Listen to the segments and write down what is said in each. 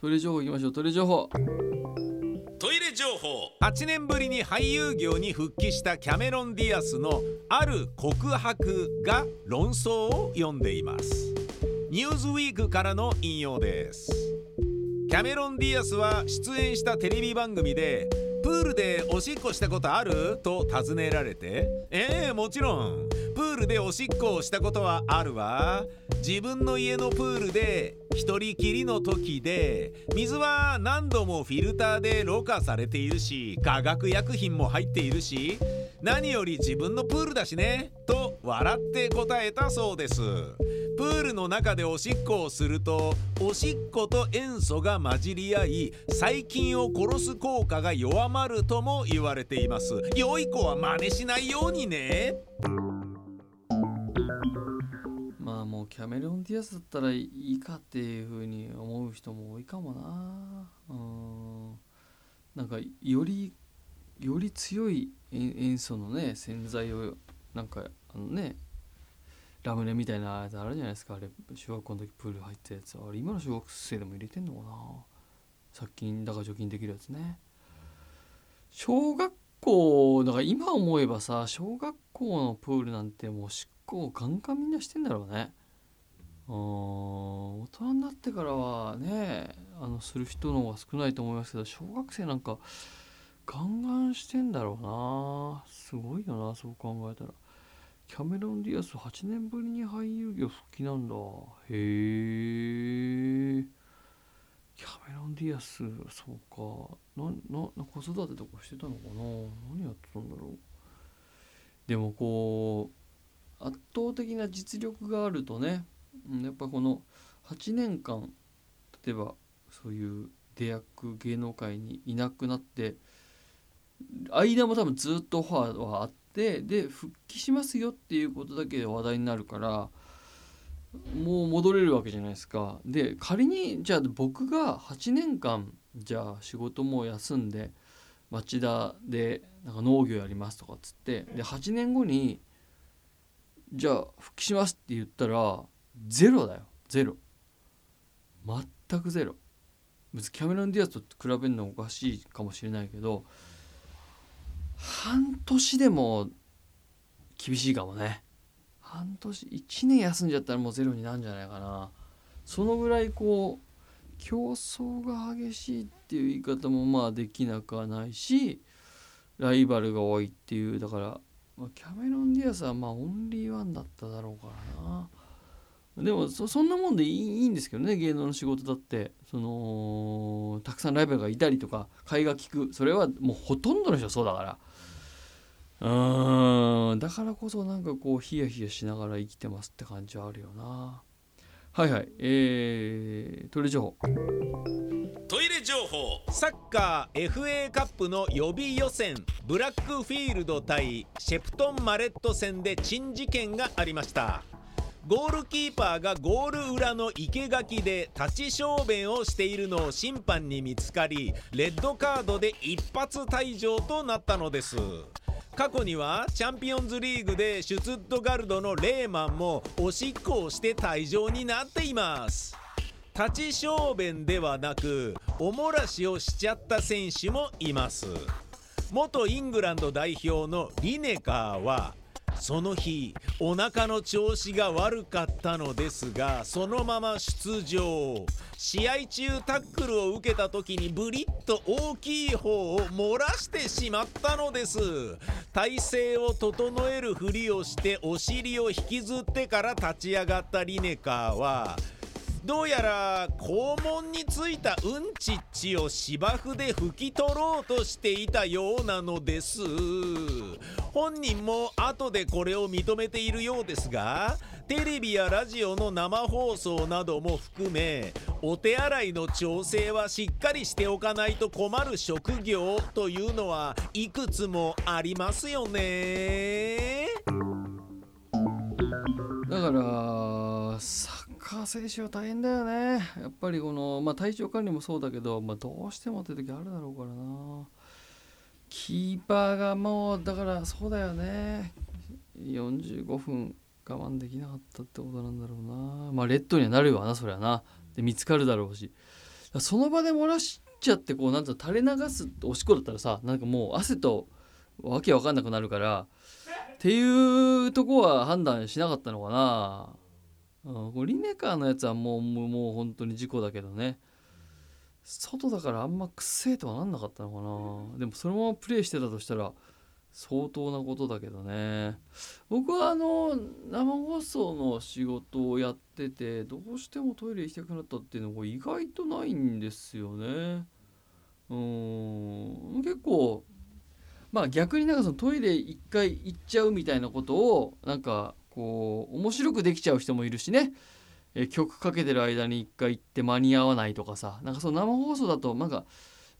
トイレ情報いきましょう。トイレ情報。トイレ情報。8年ぶりに俳優業に復帰したキャメロン・ディアスのある告白が論争を呼んでいます。ニューズウィークからの引用です。キャメロン・ディアスは出演したテレビ番組でプールでおしっこしたことある？と尋ねられて。ええー、もちろん。プールでおしっこをしたことはあるわ。自分の家のプールで一人きりの時で水は何度もフィルターでろ過されているし化学薬品も入っているし何より自分のプールだしね。と笑って答えたそうです。プールの中でおしっこをするとおしっこと塩素が混じり合い細菌を殺す効果が弱まるとも言われています。良い子は真似しないようにね。まあもうキャメロン・ディアスだったらいいかっていうふうに思う人も多いかもな。うん。なんかよりより強い塩素のね洗剤をなんかあのねラムネみたいなやつあるじゃないですか。あれ小学校の時プール入ったやつ。あれ今の小学生でも入れてんのかな？殺菌だから除菌できるやつね。小学校だから今思えばさ小学校のプールなんてもう執行ガンガンみんなしてんだろうね。うん大人になってからはねあのする人の方が少ないと思いますけど小学生なんかガンガンしてんだろうな。すごいよなそう考えたら。キャメロン・ディアス8年ぶりに俳優業復帰なんだ。へえ。キャメロン・ディアスそうか。ななな子育てとかしてたのかな？何やってたんだろう？でもこう圧倒的な実力があるとねやっぱこの8年間例えばそういう出役芸能界にいなくなって間も多分ずっとオファーはあっでで復帰しますよっていうことだけで話題になるからもう戻れるわけじゃないですか。で仮にじゃあ僕が8年間じゃあ仕事も休んで町田でなんか農業やりますとかっつってで8年後にじゃあ復帰しますって言ったらゼロだよ。ゼロ。全くゼロ。別にキャメロン・ディアスと比べるのおかしいかもしれないけど半年でも厳しいかもね。半年1年休んじゃったらもうゼロになるんじゃないかな。そのぐらいこう競争が激しいっていう言い方もまあできなくはないしライバルが多いっていうだから、キャメロン・ディアスはまあオンリーワンだっただろうからな。でもそんなもんでいいんですけどね芸能の仕事だって。そのたくさんライバルがいたりとか買いが利く。それはもうほとんどの人はそうだから。うん。だからこそなんかこうヒヤヒヤしながら生きてますって感じはあるよな。はいはい。えー、トイレ情報。トイレ情報。サッカー FA カップの予備予選。ブラックフィールド対シェプトン・マレット戦で珍事件がありました。ゴールキーパーがゴール裏の生垣で立ち小便をしているのを審判に見つかりレッドカードで一発退場となったのです。過去にはチャンピオンズリーグでシュツットガルドのレーマンもおしっこをして退場になっています。立ち小便ではなくおもらしをしちゃった選手もいます。元イングランド代表のリネカーはその日お腹の調子が悪かったのですがそのまま出場。試合中タックルを受けた時にブリッと大きい方を漏らしてしまったのです。体勢を整えるふりをしてお尻を引きずってから立ち上がったリネカーはどうやら肛門についたうんちっちを芝生で拭き取ろうとしていたようなのです。本人も後でこれを認めているようですがテレビやラジオの生放送なども含めお手洗いの調整はしっかりしておかないと困る職業というのはいくつもありますよね。だからカー選手は大変だよね。やっぱりこの、まあ、体調管理もそうだけど、まあ、どうしてもって時あるだろうからな。キーパーがもうだからそうだよね。45分我慢できなかったってことなんだろうな。まあレッドにはなるわなそりゃな。で見つかるだろうし。その場で漏らしちゃってこうなんと垂れ流すおしっこだったらさなんかもう汗とわけわかんなくなるからっていうとこは判断しなかったのかな、うん、これリネカーのやつはもうもうもう本当に事故だけどね。外だからあんまくせえとはなんなかったのかな。でもそのままプレイしてたとしたら相当なことだけどね。僕はあの生放送の仕事をやっててどうしてもトイレ行きたくなったっていうのが意外とないんですよね。うん。結構まあ逆になんかそのトイレ一回行っちゃうみたいなことをなんかこう面白くできちゃう人もいるしね。え曲かけてる間に一回行って間に合わないとかさ。なんかその生放送だとなんか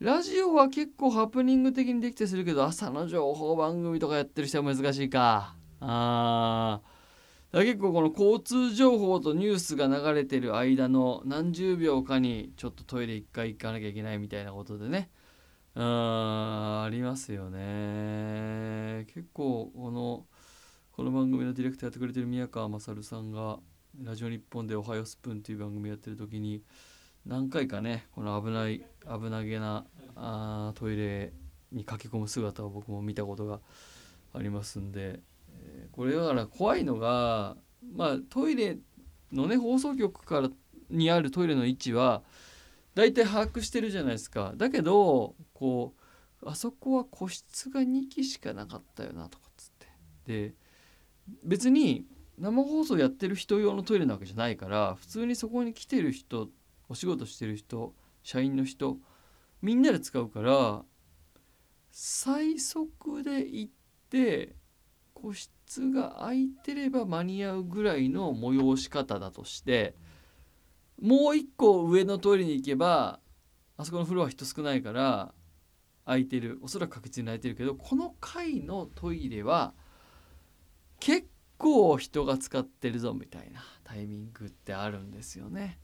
ラジオは結構ハプニング的にできてするけど朝の情報番組とかやってる人は難しいか。あだ結構この交通情報とニュースが流れてる間の何十秒かにちょっとトイレ一回行かなきゃいけないみたいなことでね。あありますよね。結構このこの番組のディレクターやってくれてる宮川勝さんが「ラジオ日本でおはようスプーン」という番組やってる時に何回かねこの危ない危なげなあトイレに駆け込む姿を僕も見たことがありますんで、え、これだから怖いのがまあトイレのね放送局からにあるトイレの位置は大体把握してるじゃないですか。だけどこうあそこは個室が2機しかなかったよなとかっつって。で別に生放送やってる人用のトイレなわけじゃないから普通にそこに来てる人お仕事してる人社員の人みんなで使うから最速で行って個室が空いてれば間に合うぐらいの催し方だとしてもう一個上のトイレに行けばあそこのフロア人少ないから空いてる。おそらく確実に空いてるけどこの階のトイレは結構人が使ってるぞみたいなタイミングってあるんですよね。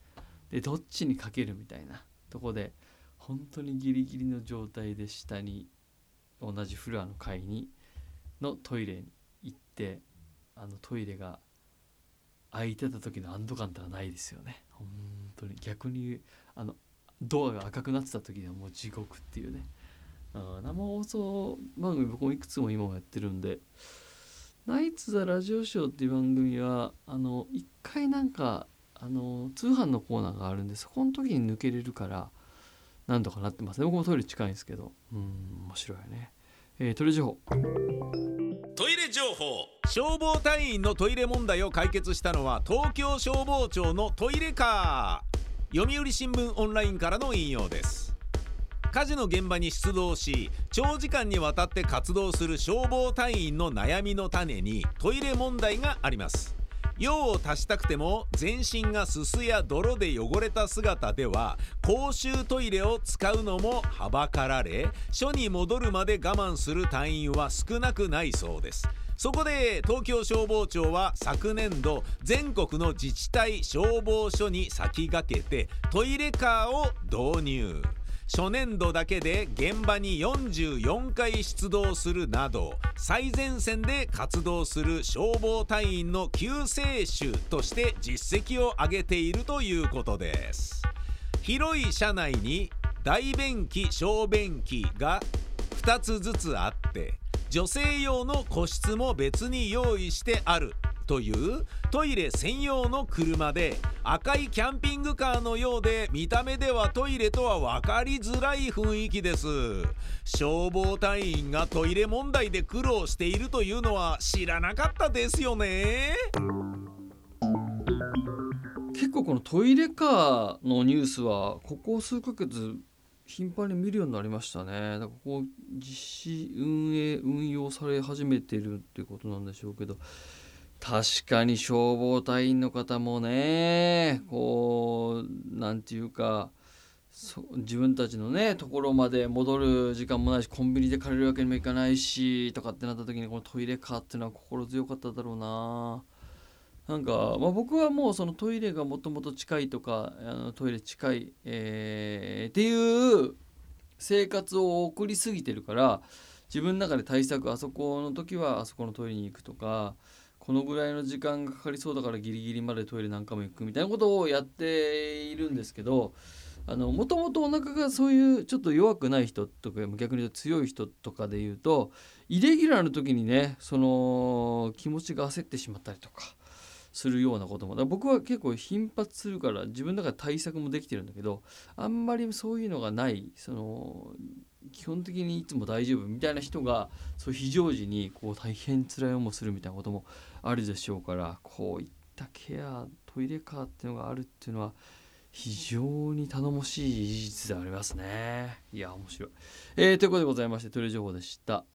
でどっちにかけるみたいなとこで本当にギリギリの状態で下に同じフロアの階にのトイレに行ってあのトイレが開いてた時の安堵感ってのはないですよね本当に逆にあのドアが赤くなってた時にはもう地獄っていうね生放送番組僕もいくつも今もやってるんで「ナイツ・ザ・ラジオショー」っていう番組はあの一回なんかあの通販のコーナーがあるんでそこの時に抜けれるからなんとかなってますね。僕もトイレ近いんですけど。うん面白いね、えー、トイレ情報。トイレ情報。消防隊員のトイレ問題を解決したのは東京消防庁のトイレカー。読売新聞オンラインからの引用です。火事の現場に出動し長時間にわたって活動する消防隊員の悩みの種にトイレ問題があります。用を足したくても全身がすすや泥で汚れた姿では公衆トイレを使うのもはばかられ署に戻るまで我慢する隊員は少なくないそうです。そこで東京消防庁は昨年度全国の自治体消防署に先駆けてトイレカーを導入。初年度だけで現場に44回出動するなど最前線で活動する消防隊員の救世主として実績を上げているということです。広い車内に大便器小便器が2つずつあって女性用の個室も別に用意してある。というトイレ専用の車で赤いキャンピングカーのようで見た目ではトイレとは分かりづらい雰囲気です。消防隊員がトイレ問題で苦労しているというのは知らなかったですよね。結構このトイレカーのニュースはここ数ヶ月頻繁に見るようになりましたね。だからここ実施運営運用され始めてるっていうことなんでしょうけど。確かに消防隊員の方もねこうなんていうか自分たちのねところまで戻る時間もないしコンビニで借りるわけにもいかないしとかってなった時にこのトイレかっていうのは心強かっただろうな。なんか、まあ、僕はもうそのトイレがもともと近いとかあのトイレ近い、えー、っていう生活を送りすぎてるから自分の中で対策あそこの時はあそこのトイレに行くとかこのぐらいの時間がかかりそうだからギリギリまでトイレ何回も行くみたいなことをやっているんですけどもともとお腹がそういうちょっと弱くない人とか逆に言うと強い人とかで言うとイレギュラーの時にねその気持ちが焦ってしまったりとかするようなことも。僕は結構頻発するから自分の中で対策もできてるんだけどあんまりそういうのがないその基本的にいつも大丈夫みたいな人がそう非常時にこう大変辛い思いするみたいなこともあるでしょうからこういったケアトイレカーっていうのがあるっていうのは非常に頼もしい事実でありますね。いや面白い、えー、ということでございましてトイレ情報でした。